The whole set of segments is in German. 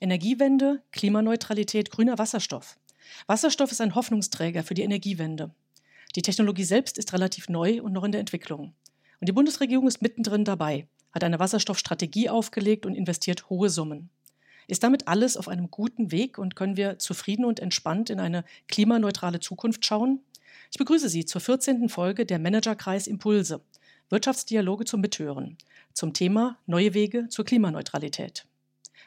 Energiewende, Klimaneutralität, grüner Wasserstoff. Wasserstoff ist ein Hoffnungsträger für die Energiewende. Die Technologie selbst ist relativ neu und noch in der Entwicklung. Und die Bundesregierung ist mittendrin dabei, hat eine Wasserstoffstrategie aufgelegt und investiert hohe Summen. Ist damit alles auf einem guten Weg und können wir zufrieden und entspannt in eine klimaneutrale Zukunft schauen? Ich begrüße Sie zur 14. Folge der Managerkreis Impulse, Wirtschaftsdialoge zum Mithören, zum Thema Neue Wege zur Klimaneutralität.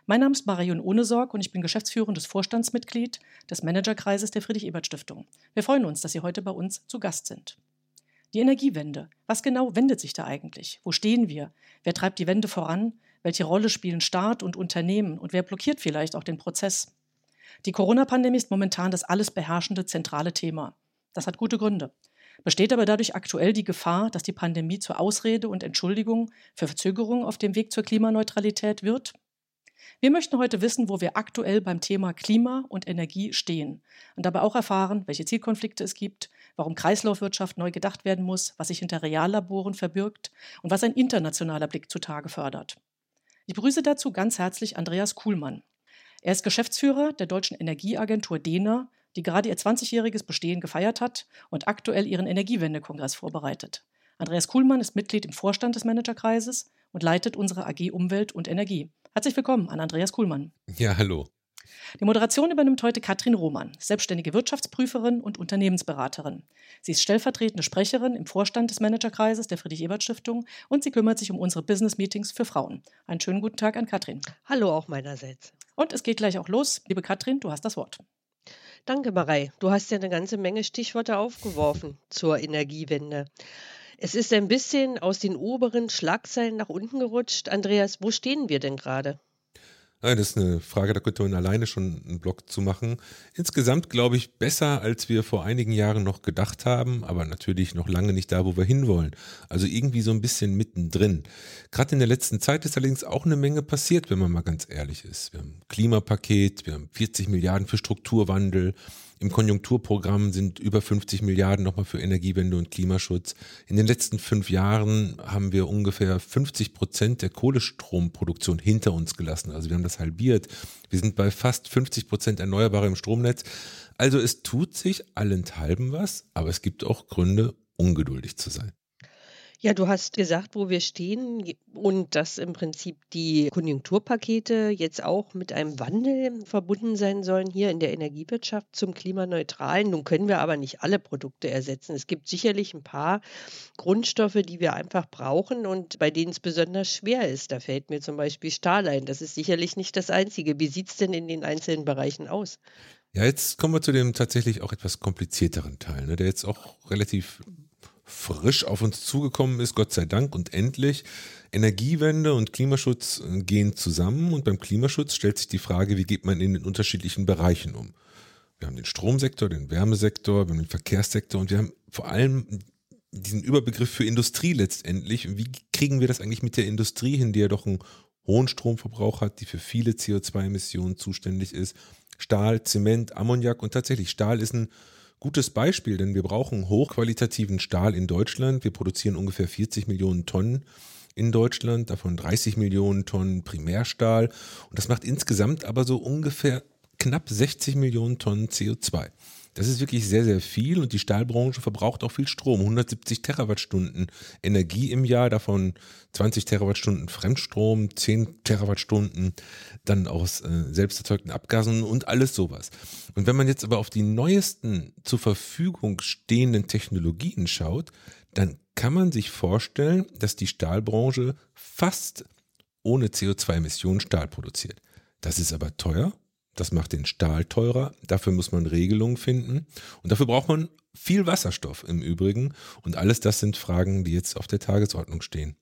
Mein Name ist Marion Ohnesorg und ich bin geschäftsführendes Vorstandsmitglied des Managerkreises der Friedrich-Ebert-Stiftung. Wir freuen uns, dass Sie heute bei uns zu Gast sind. Die Energiewende. Was genau wendet sich da eigentlich? Wo stehen wir? Wer treibt die Wende voran? Welche Rolle spielen Staat und Unternehmen? Und wer blockiert vielleicht auch den Prozess? Die Corona-Pandemie ist momentan das alles beherrschende zentrale Thema. Das hat gute Gründe. Besteht aber dadurch aktuell die Gefahr, dass die Pandemie zur Ausrede und Entschuldigung für Verzögerungen auf dem Weg zur Klimaneutralität wird? Wir möchten heute wissen, wo wir aktuell beim Thema Klima und Energie stehen und dabei auch erfahren, welche Zielkonflikte es gibt, warum Kreislaufwirtschaft neu gedacht werden muss, was sich hinter Reallaboren verbirgt und was ein internationaler Blick zutage fördert. Ich begrüße dazu ganz herzlich Andreas Kuhlmann. Er ist Geschäftsführer der deutschen Energieagentur DENA, die gerade ihr 20-jähriges Bestehen gefeiert hat und aktuell ihren Energiewendekongress vorbereitet. Andreas Kuhlmann ist Mitglied im Vorstand des Managerkreises und leitet unsere AG Umwelt und Energie. Herzlich willkommen an Andreas Kuhlmann. Ja, hallo. Die Moderation übernimmt heute Katrin Roman, selbstständige Wirtschaftsprüferin und Unternehmensberaterin. Sie ist stellvertretende Sprecherin im Vorstand des Managerkreises der Friedrich-Ebert-Stiftung und sie kümmert sich um unsere Business-Meetings für Frauen. Einen schönen guten Tag an Katrin. Hallo auch meinerseits. Und es geht gleich auch los. Liebe Katrin, du hast das Wort. Danke, Marei. Du hast ja eine ganze Menge Stichworte aufgeworfen zur Energiewende. Es ist ein bisschen aus den oberen Schlagzeilen nach unten gerutscht. Andreas, wo stehen wir denn gerade? Das ist eine Frage, da könnte man alleine schon einen Blog zu machen. Insgesamt glaube ich besser, als wir vor einigen Jahren noch gedacht haben, aber natürlich noch lange nicht da, wo wir hinwollen. Also irgendwie so ein bisschen mittendrin. Gerade in der letzten Zeit ist allerdings auch eine Menge passiert, wenn man mal ganz ehrlich ist. Wir haben ein Klimapaket, wir haben 40 Milliarden für Strukturwandel, im Konjunkturprogramm sind über 50 Milliarden nochmal für Energiewende und Klimaschutz. In den letzten fünf Jahren haben wir ungefähr 50 Prozent der Kohlestromproduktion hinter uns gelassen. Also wir haben das halbiert. Wir sind bei fast 50 Prozent Erneuerbare im Stromnetz. Also es tut sich allenthalben was, aber es gibt auch Gründe, ungeduldig zu sein. Ja, du hast gesagt, wo wir stehen und dass im Prinzip die Konjunkturpakete jetzt auch mit einem Wandel verbunden sein sollen hier in der Energiewirtschaft zum Klimaneutralen. Nun können wir aber nicht alle Produkte ersetzen. Es gibt sicherlich ein paar Grundstoffe, die wir einfach brauchen und bei denen es besonders schwer ist. Da fällt mir zum Beispiel Stahl ein. Das ist sicherlich nicht das Einzige. Wie sieht es denn in den einzelnen Bereichen aus? Ja, jetzt kommen wir zu dem tatsächlich auch etwas komplizierteren Teil, ne, der jetzt auch relativ frisch auf uns zugekommen ist, Gott sei Dank und endlich. Energiewende und Klimaschutz äh, gehen zusammen und beim Klimaschutz stellt sich die Frage, wie geht man in den unterschiedlichen Bereichen um? Wir haben den Stromsektor, den Wärmesektor, wir haben den Verkehrssektor und wir haben vor allem diesen Überbegriff für Industrie letztendlich. Wie kriegen wir das eigentlich mit der Industrie hin, die ja doch einen hohen Stromverbrauch hat, die für viele CO2-Emissionen zuständig ist? Stahl, Zement, Ammoniak und tatsächlich Stahl ist ein gutes Beispiel, denn wir brauchen hochqualitativen Stahl in Deutschland. Wir produzieren ungefähr 40 Millionen Tonnen in Deutschland, davon 30 Millionen Tonnen Primärstahl. Und das macht insgesamt aber so ungefähr knapp 60 Millionen Tonnen CO2. Das ist wirklich sehr, sehr viel und die Stahlbranche verbraucht auch viel Strom. 170 Terawattstunden Energie im Jahr, davon 20 Terawattstunden Fremdstrom, 10 Terawattstunden dann aus äh, selbst erzeugten Abgasen und alles sowas. Und wenn man jetzt aber auf die neuesten zur Verfügung stehenden Technologien schaut, dann kann man sich vorstellen, dass die Stahlbranche fast ohne CO2-Emissionen Stahl produziert. Das ist aber teuer das macht den Stahl teurer. Dafür muss man Regelungen finden. Und dafür braucht man viel Wasserstoff im Übrigen. Und alles das sind Fragen, die jetzt auf der Tagesordnung stehen.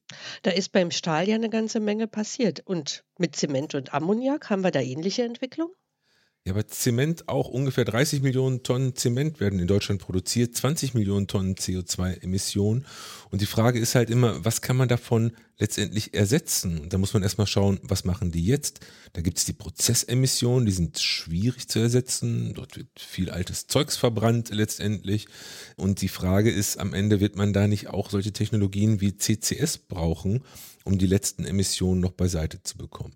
Da ist beim Stahl ja eine ganze Menge passiert. Und mit Zement und Ammoniak haben wir da ähnliche Entwicklungen? Ja, aber Zement auch ungefähr 30 Millionen Tonnen Zement werden in Deutschland produziert, 20 Millionen Tonnen CO2-Emissionen. Und die Frage ist halt immer, was kann man davon letztendlich ersetzen? Und da muss man erstmal schauen, was machen die jetzt? Da gibt es die Prozessemissionen, die sind schwierig zu ersetzen. Dort wird viel altes Zeugs verbrannt letztendlich. Und die Frage ist, am Ende wird man da nicht auch solche Technologien wie CCS brauchen, um die letzten Emissionen noch beiseite zu bekommen.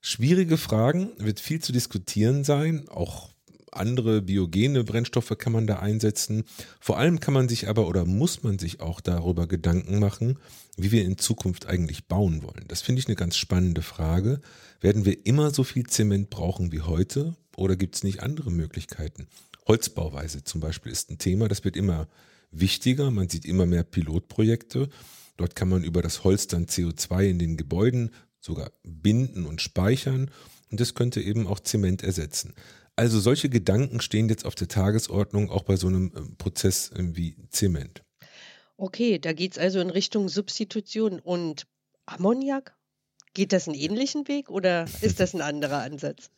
Schwierige Fragen, wird viel zu diskutieren sein, auch andere biogene Brennstoffe kann man da einsetzen. Vor allem kann man sich aber oder muss man sich auch darüber Gedanken machen, wie wir in Zukunft eigentlich bauen wollen. Das finde ich eine ganz spannende Frage. Werden wir immer so viel Zement brauchen wie heute oder gibt es nicht andere Möglichkeiten? Holzbauweise zum Beispiel ist ein Thema, das wird immer wichtiger. Man sieht immer mehr Pilotprojekte. Dort kann man über das Holz dann CO2 in den Gebäuden sogar binden und speichern. Und das könnte eben auch Zement ersetzen. Also solche Gedanken stehen jetzt auf der Tagesordnung, auch bei so einem äh, Prozess äh, wie Zement. Okay, da geht es also in Richtung Substitution und Ammoniak. Geht das einen ähnlichen Weg oder ist das ein anderer Ansatz?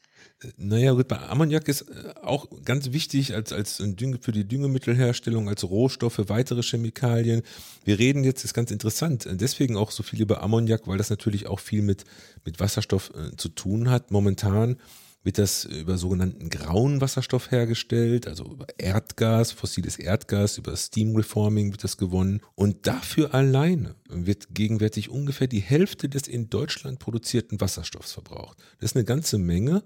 Naja, gut, bei Ammoniak ist äh, auch ganz wichtig als, als Dünge, für die Düngemittelherstellung, als Rohstoffe, weitere Chemikalien. Wir reden jetzt, ist ganz interessant, äh, deswegen auch so viel über Ammoniak, weil das natürlich auch viel mit, mit Wasserstoff äh, zu tun hat. Momentan wird das über sogenannten grauen Wasserstoff hergestellt, also über Erdgas, fossiles Erdgas, über Steam Reforming wird das gewonnen. Und dafür alleine wird gegenwärtig ungefähr die Hälfte des in Deutschland produzierten Wasserstoffs verbraucht. Das ist eine ganze Menge.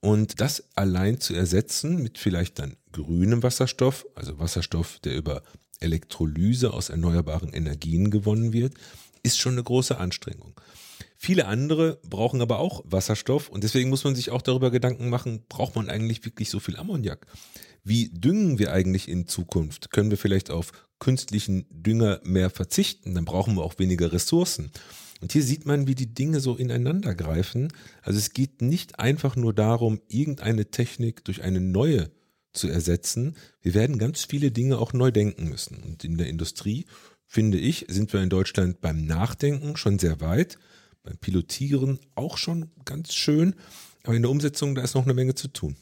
Und das allein zu ersetzen mit vielleicht dann grünem Wasserstoff, also Wasserstoff, der über Elektrolyse aus erneuerbaren Energien gewonnen wird, ist schon eine große Anstrengung. Viele andere brauchen aber auch Wasserstoff und deswegen muss man sich auch darüber Gedanken machen, braucht man eigentlich wirklich so viel Ammoniak? Wie düngen wir eigentlich in Zukunft? Können wir vielleicht auf künstlichen Dünger mehr verzichten? Dann brauchen wir auch weniger Ressourcen. Und hier sieht man, wie die Dinge so ineinander greifen. Also es geht nicht einfach nur darum, irgendeine Technik durch eine neue zu ersetzen. Wir werden ganz viele Dinge auch neu denken müssen. Und in der Industrie, finde ich, sind wir in Deutschland beim Nachdenken schon sehr weit beim Pilotieren auch schon ganz schön, aber in der Umsetzung, da ist noch eine Menge zu tun.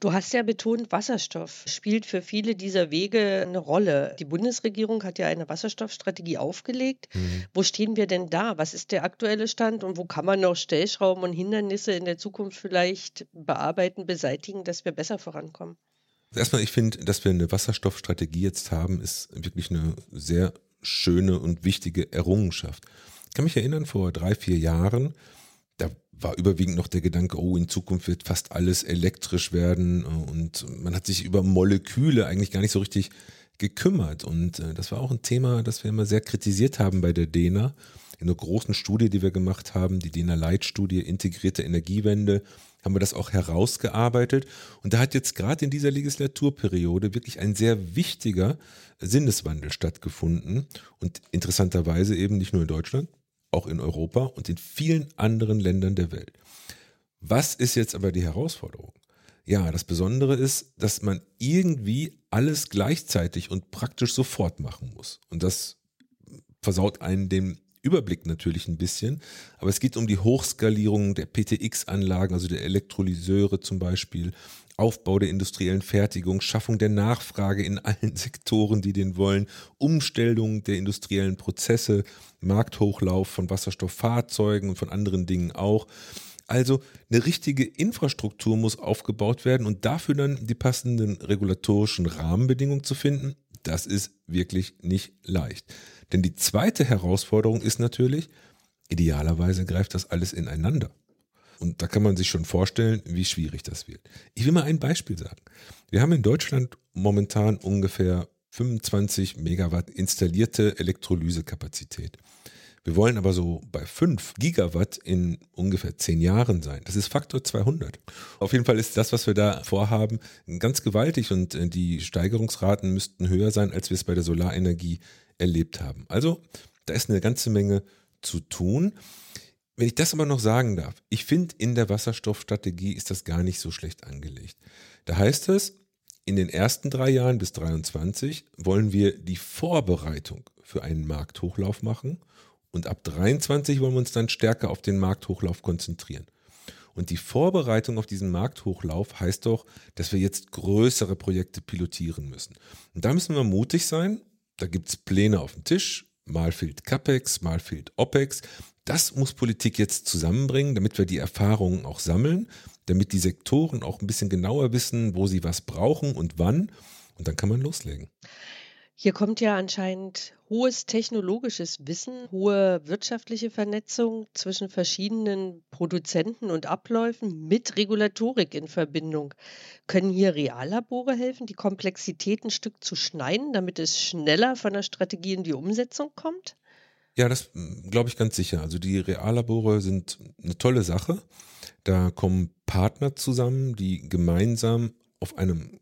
Du hast ja betont, Wasserstoff spielt für viele dieser Wege eine Rolle. Die Bundesregierung hat ja eine Wasserstoffstrategie aufgelegt. Mhm. Wo stehen wir denn da? Was ist der aktuelle Stand und wo kann man noch Stellschrauben und Hindernisse in der Zukunft vielleicht bearbeiten, beseitigen, dass wir besser vorankommen? Erstmal, ich finde, dass wir eine Wasserstoffstrategie jetzt haben, ist wirklich eine sehr schöne und wichtige Errungenschaft. Ich kann mich erinnern, vor drei, vier Jahren, da war überwiegend noch der Gedanke, oh, in Zukunft wird fast alles elektrisch werden und man hat sich über Moleküle eigentlich gar nicht so richtig gekümmert. Und äh, das war auch ein Thema, das wir immer sehr kritisiert haben bei der DENA. In einer großen Studie, die wir gemacht haben, die DENA-Leitstudie Integrierte Energiewende, haben wir das auch herausgearbeitet. Und da hat jetzt gerade in dieser Legislaturperiode wirklich ein sehr wichtiger Sinneswandel stattgefunden. Und interessanterweise eben nicht nur in Deutschland, auch in Europa und in vielen anderen Ländern der Welt. Was ist jetzt aber die Herausforderung? Ja, das Besondere ist, dass man irgendwie alles gleichzeitig und praktisch sofort machen muss. Und das versaut einen den Überblick natürlich ein bisschen, aber es geht um die Hochskalierung der PTX-Anlagen, also der Elektrolyseure zum Beispiel, Aufbau der industriellen Fertigung, Schaffung der Nachfrage in allen Sektoren, die den wollen, Umstellung der industriellen Prozesse, Markthochlauf von Wasserstofffahrzeugen und von anderen Dingen auch. Also eine richtige Infrastruktur muss aufgebaut werden und dafür dann die passenden regulatorischen Rahmenbedingungen zu finden, das ist wirklich nicht leicht. Denn die zweite Herausforderung ist natürlich, idealerweise greift das alles ineinander. Und da kann man sich schon vorstellen, wie schwierig das wird. Ich will mal ein Beispiel sagen. Wir haben in Deutschland momentan ungefähr 25 Megawatt installierte Elektrolysekapazität. Wir wollen aber so bei 5 Gigawatt in ungefähr 10 Jahren sein. Das ist Faktor 200. Auf jeden Fall ist das, was wir da vorhaben, ganz gewaltig und äh, die Steigerungsraten müssten höher sein, als wir es bei der Solarenergie erlebt haben. Also da ist eine ganze Menge zu tun. Wenn ich das aber noch sagen darf, ich finde, in der Wasserstoffstrategie ist das gar nicht so schlecht angelegt. Da heißt es, in den ersten drei Jahren bis 23 wollen wir die Vorbereitung für einen Markthochlauf machen und ab 23 wollen wir uns dann stärker auf den Markthochlauf konzentrieren. Und die Vorbereitung auf diesen Markthochlauf heißt doch, dass wir jetzt größere Projekte pilotieren müssen. Und da müssen wir mutig sein. Da gibt es Pläne auf dem Tisch. Mal fehlt CAPEX, mal fehlt OPEX. Das muss Politik jetzt zusammenbringen, damit wir die Erfahrungen auch sammeln, damit die Sektoren auch ein bisschen genauer wissen, wo sie was brauchen und wann. Und dann kann man loslegen. Hier kommt ja anscheinend hohes technologisches Wissen, hohe wirtschaftliche Vernetzung zwischen verschiedenen Produzenten und Abläufen mit Regulatorik in Verbindung. Können hier Reallabore helfen, die Komplexität ein Stück zu schneiden, damit es schneller von der Strategie in die Umsetzung kommt? Ja, das hm, glaube ich ganz sicher. Also die Reallabore sind eine tolle Sache. Da kommen Partner zusammen, die gemeinsam auf einem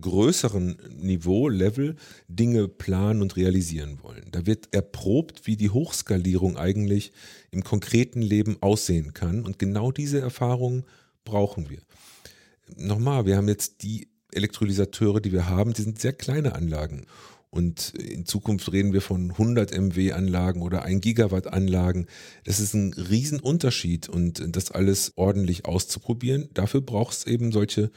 größeren Niveau, Level Dinge planen und realisieren wollen. Da wird erprobt, wie die Hochskalierung eigentlich im konkreten Leben aussehen kann. Und genau diese Erfahrungen brauchen wir. Nochmal, wir haben jetzt die Elektrolysateure, die wir haben, die sind sehr kleine Anlagen. Und in Zukunft reden wir von 100 MW Anlagen oder 1 Gigawatt Anlagen. Das ist ein Riesenunterschied und das alles ordentlich auszuprobieren. Dafür braucht es eben solche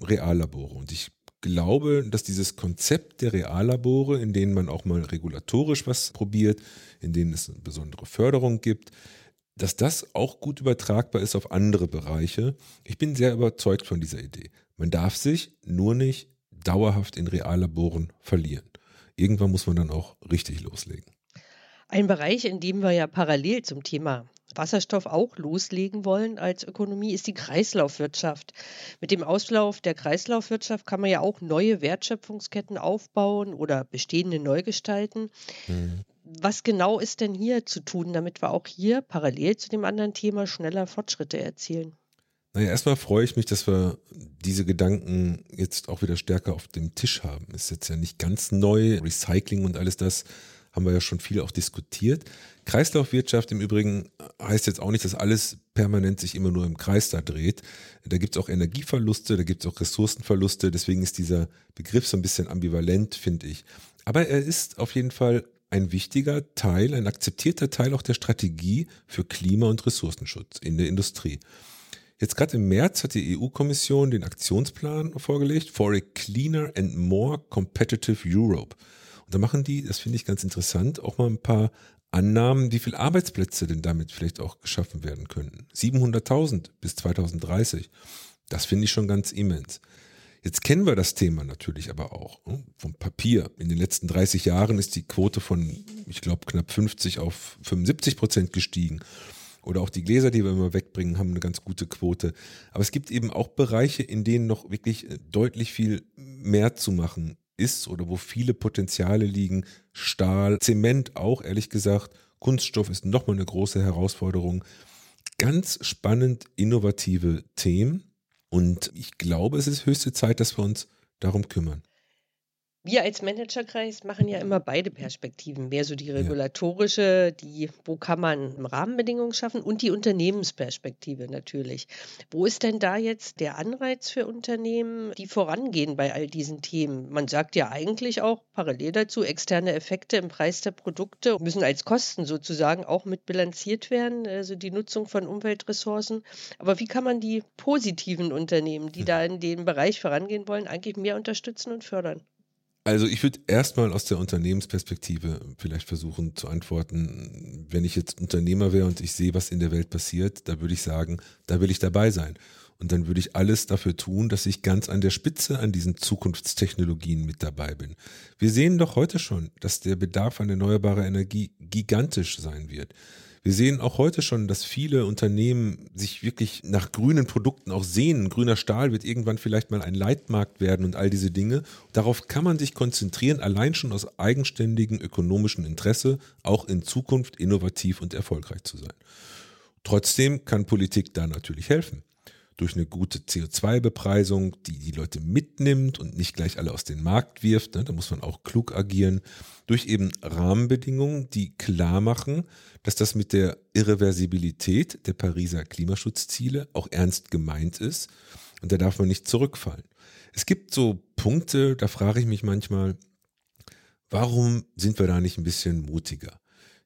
Reallabore. Und ich glaube, dass dieses Konzept der Reallabore, in denen man auch mal regulatorisch was probiert, in denen es eine besondere Förderung gibt, dass das auch gut übertragbar ist auf andere Bereiche. Ich bin sehr überzeugt von dieser Idee. Man darf sich nur nicht dauerhaft in Reallaboren verlieren. Irgendwann muss man dann auch richtig loslegen. Ein Bereich, in dem wir ja parallel zum Thema Wasserstoff auch loslegen wollen als Ökonomie, ist die Kreislaufwirtschaft. Mit dem Auslauf der Kreislaufwirtschaft kann man ja auch neue Wertschöpfungsketten aufbauen oder bestehende neu gestalten. Mhm. Was genau ist denn hier zu tun, damit wir auch hier parallel zu dem anderen Thema schneller Fortschritte erzielen? Naja, erstmal freue ich mich, dass wir diese Gedanken jetzt auch wieder stärker auf dem Tisch haben. Ist jetzt ja nicht ganz neu. Recycling und alles das haben wir ja schon viel auch diskutiert. Kreislaufwirtschaft im Übrigen heißt jetzt auch nicht, dass alles permanent sich immer nur im Kreis da dreht. Da gibt es auch Energieverluste, da gibt es auch Ressourcenverluste. Deswegen ist dieser Begriff so ein bisschen ambivalent, finde ich. Aber er ist auf jeden Fall ein wichtiger Teil, ein akzeptierter Teil auch der Strategie für Klima- und Ressourcenschutz in der Industrie. Jetzt gerade im März hat die EU-Kommission den Aktionsplan vorgelegt for a cleaner and more competitive Europe. Da machen die, das finde ich ganz interessant, auch mal ein paar Annahmen, wie viele Arbeitsplätze denn damit vielleicht auch geschaffen werden könnten. 700.000 bis 2030. Das finde ich schon ganz immens. Jetzt kennen wir das Thema natürlich aber auch ne, vom Papier. In den letzten 30 Jahren ist die Quote von, ich glaube, knapp 50 auf 75 Prozent gestiegen. Oder auch die Gläser, die wir immer wegbringen, haben eine ganz gute Quote. Aber es gibt eben auch Bereiche, in denen noch wirklich äh, deutlich viel mehr zu machen ist oder wo viele Potenziale liegen. Stahl, Zement auch, ehrlich gesagt. Kunststoff ist nochmal eine große Herausforderung. Ganz spannend, innovative Themen. Und ich glaube, es ist höchste Zeit, dass wir uns darum kümmern. Wir als Managerkreis machen ja immer beide Perspektiven, mehr so die regulatorische, die, wo kann man Rahmenbedingungen schaffen und die Unternehmensperspektive natürlich. Wo ist denn da jetzt der Anreiz für Unternehmen, die vorangehen bei all diesen Themen? Man sagt ja eigentlich auch parallel dazu, externe Effekte im Preis der Produkte müssen als Kosten sozusagen auch mit bilanziert werden, also die Nutzung von Umweltressourcen. Aber wie kann man die positiven Unternehmen, die hm. da in dem Bereich vorangehen wollen, eigentlich mehr unterstützen und fördern? Also ich würde erstmal aus der Unternehmensperspektive vielleicht versuchen zu antworten, wenn ich jetzt Unternehmer wäre und ich sehe, was in der Welt passiert, da würde ich sagen, da will ich dabei sein. Und dann würde ich alles dafür tun, dass ich ganz an der Spitze an diesen Zukunftstechnologien mit dabei bin. Wir sehen doch heute schon, dass der Bedarf an erneuerbarer Energie gigantisch sein wird. Wir sehen auch heute schon, dass viele Unternehmen sich wirklich nach grünen Produkten auch sehen. Grüner Stahl wird irgendwann vielleicht mal ein Leitmarkt werden und all diese Dinge. Darauf kann man sich konzentrieren, allein schon aus eigenständigem ökonomischen Interesse, auch in Zukunft innovativ und erfolgreich zu sein. Trotzdem kann Politik da natürlich helfen durch eine gute CO2-Bepreisung, die die Leute mitnimmt und nicht gleich alle aus dem Markt wirft. Ne? Da muss man auch klug agieren. Durch eben Rahmenbedingungen, die klar machen, dass das mit der Irreversibilität der Pariser Klimaschutzziele auch ernst gemeint ist. Und da darf man nicht zurückfallen. Es gibt so Punkte, da frage ich mich manchmal, warum sind wir da nicht ein bisschen mutiger?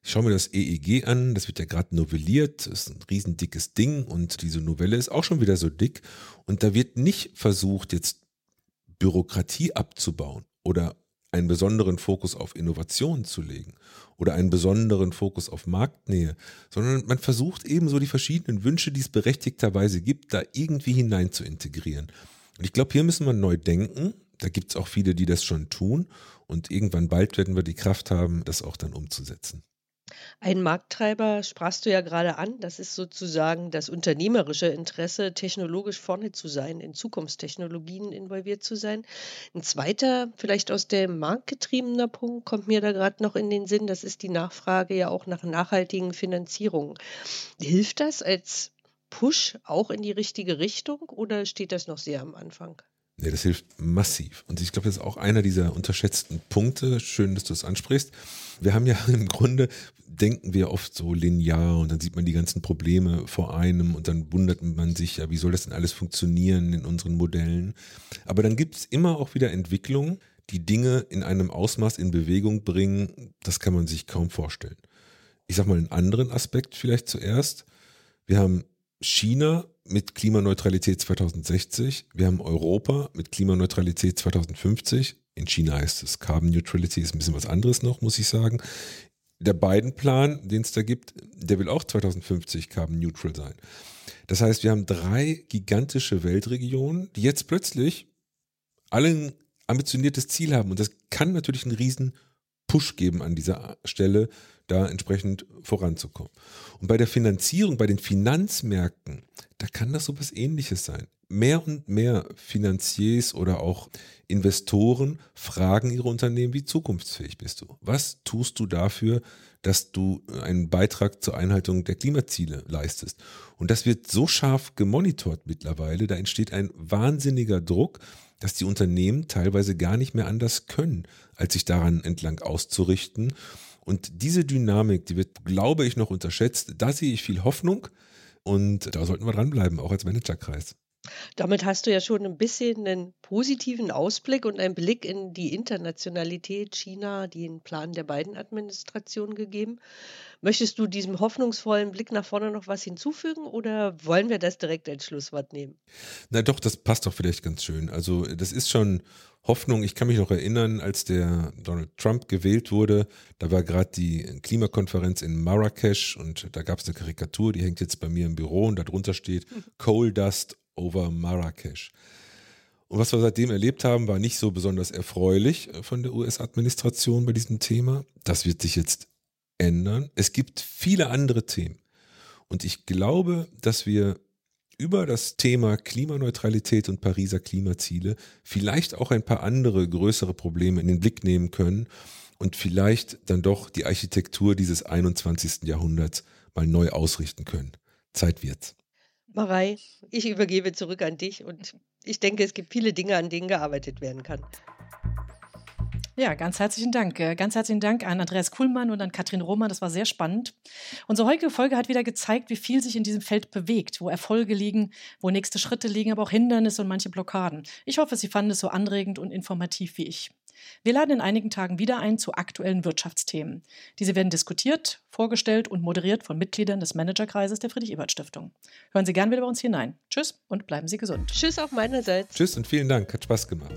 Ich schaue mir das EEG an, das wird ja gerade novelliert, das ist ein riesendickes Ding und diese Novelle ist auch schon wieder so dick und da wird nicht versucht, jetzt Bürokratie abzubauen oder einen besonderen Fokus auf Innovation zu legen oder einen besonderen Fokus auf Marktnähe, sondern man versucht eben so die verschiedenen Wünsche, die es berechtigterweise gibt, da irgendwie hinein zu integrieren. Und ich glaube, hier müssen wir neu denken. Da gibt es auch viele, die das schon tun. Und irgendwann bald werden wir die Kraft haben, das auch dann umzusetzen. Ein Markttreiber sprachst du ja gerade an, das ist sozusagen das unternehmerische Interesse, technologisch vorne zu sein, in Zukunftstechnologien involviert zu sein. Ein zweiter, vielleicht aus dem Markt getriebener Punkt, kommt mir da gerade noch in den Sinn, das ist die Nachfrage ja auch nach nachhaltigen Finanzierungen. Hilft das als Push auch in die richtige Richtung oder steht das noch sehr am Anfang? Nee, das hilft massiv. Und ich glaube, das ist auch einer dieser unterschätzten Punkte. Schön, dass du es ansprichst. Wir haben ja im Grunde, denken wir oft so linear und dann sieht man die ganzen Probleme vor einem und dann wundert man sich ja, wie soll das denn alles funktionieren in unseren Modellen. Aber dann gibt es immer auch wieder Entwicklungen, die Dinge in einem Ausmaß in Bewegung bringen, das kann man sich kaum vorstellen. Ich sage mal einen anderen Aspekt vielleicht zuerst. Wir haben China mit Klimaneutralität 2060, wir haben Europa mit Klimaneutralität 2050. In China heißt es Carbon Neutrality, ist ein bisschen was anderes noch, muss ich sagen. Der Biden-Plan, den es da gibt, der will auch 2050 Carbon Neutral sein. Das heißt, wir haben drei gigantische Weltregionen, die jetzt plötzlich alle ein ambitioniertes Ziel haben. Und das kann natürlich einen riesen Push geben an dieser Stelle, da entsprechend voranzukommen. Und bei der Finanzierung, bei den Finanzmärkten, da kann das so was ähnliches sein. Mehr und mehr Finanziers oder auch Investoren fragen ihre Unternehmen, wie zukunftsfähig bist du? Was tust du dafür, dass du einen Beitrag zur Einhaltung der Klimaziele leistest? Und das wird so scharf gemonitort mittlerweile, da entsteht ein wahnsinniger Druck, dass die Unternehmen teilweise gar nicht mehr anders können, als sich daran entlang auszurichten und diese Dynamik, die wird, glaube ich, noch unterschätzt. Da sehe ich viel Hoffnung und da sollten wir dranbleiben, auch als Managerkreis. Damit hast du ja schon ein bisschen einen positiven Ausblick und einen Blick in die Internationalität China, den Plan der beiden Administrationen gegeben. Möchtest du diesem hoffnungsvollen Blick nach vorne noch was hinzufügen oder wollen wir das direkt als Schlusswort nehmen? Na doch, das passt doch vielleicht ganz schön. Also das ist schon Hoffnung. Ich kann mich noch erinnern, als der Donald Trump gewählt wurde, da war gerade die Klimakonferenz in Marrakesch und da gab es eine Karikatur, die hängt jetzt bei mir im Büro und darunter steht Coal Dust over Marrakesch. Und was wir seitdem erlebt haben, war nicht so besonders erfreulich von der US-Administration bei diesem Thema. Das wird sich jetzt ändern. Es gibt viele andere Themen. Und ich glaube, dass wir über das Thema Klimaneutralität und Pariser Klimaziele vielleicht auch ein paar andere größere Probleme in den Blick nehmen können und vielleicht dann doch die Architektur dieses 21. Jahrhunderts mal neu ausrichten können. Zeit wird's. Marei, ich übergebe zurück an dich und ich denke, es gibt viele Dinge, an denen gearbeitet werden kann. Ja, ganz herzlichen Dank. Äh, ganz herzlichen Dank an Andreas Kuhlmann und an Katrin Roman. Das war sehr spannend. Unsere heutige Folge hat wieder gezeigt, wie viel sich in diesem Feld bewegt, wo Erfolge liegen, wo nächste Schritte liegen, aber auch Hindernisse und manche Blockaden. Ich hoffe, Sie fanden es so anregend und informativ wie ich. Wir laden in einigen Tagen wieder ein zu aktuellen Wirtschaftsthemen. Diese werden diskutiert, vorgestellt und moderiert von Mitgliedern des Managerkreises der Friedrich-Ebert-Stiftung. Hören Sie gern wieder bei uns hinein. Tschüss und bleiben Sie gesund. Tschüss auch meinerseits. Tschüss und vielen Dank. Hat Spaß gemacht.